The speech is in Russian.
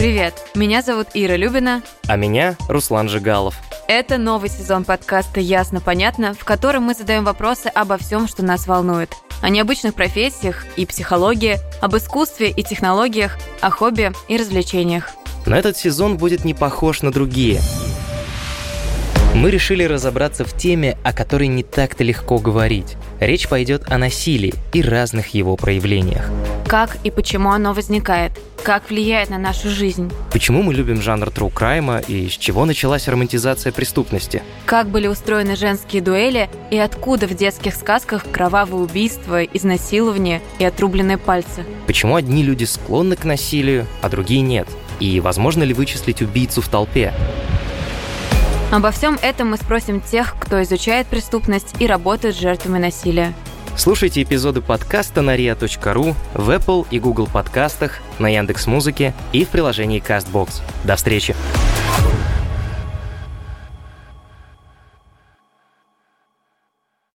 Привет, меня зовут Ира Любина. А меня Руслан Жигалов. Это новый сезон подкаста «Ясно-понятно», в котором мы задаем вопросы обо всем, что нас волнует. О необычных профессиях и психологии, об искусстве и технологиях, о хобби и развлечениях. Но этот сезон будет не похож на другие. Мы решили разобраться в теме, о которой не так-то легко говорить. Речь пойдет о насилии и разных его проявлениях. Как и почему оно возникает? Как влияет на нашу жизнь? Почему мы любим жанр true crime и с чего началась романтизация преступности? Как были устроены женские дуэли и откуда в детских сказках кровавые убийства, изнасилования и отрубленные пальцы? Почему одни люди склонны к насилию, а другие нет? И возможно ли вычислить убийцу в толпе? Обо всем этом мы спросим тех, кто изучает преступность и работает с жертвами насилия. Слушайте эпизоды подкаста на ria.ru, в Apple и Google подкастах, на Яндекс.Музыке и в приложении CastBox. До встречи!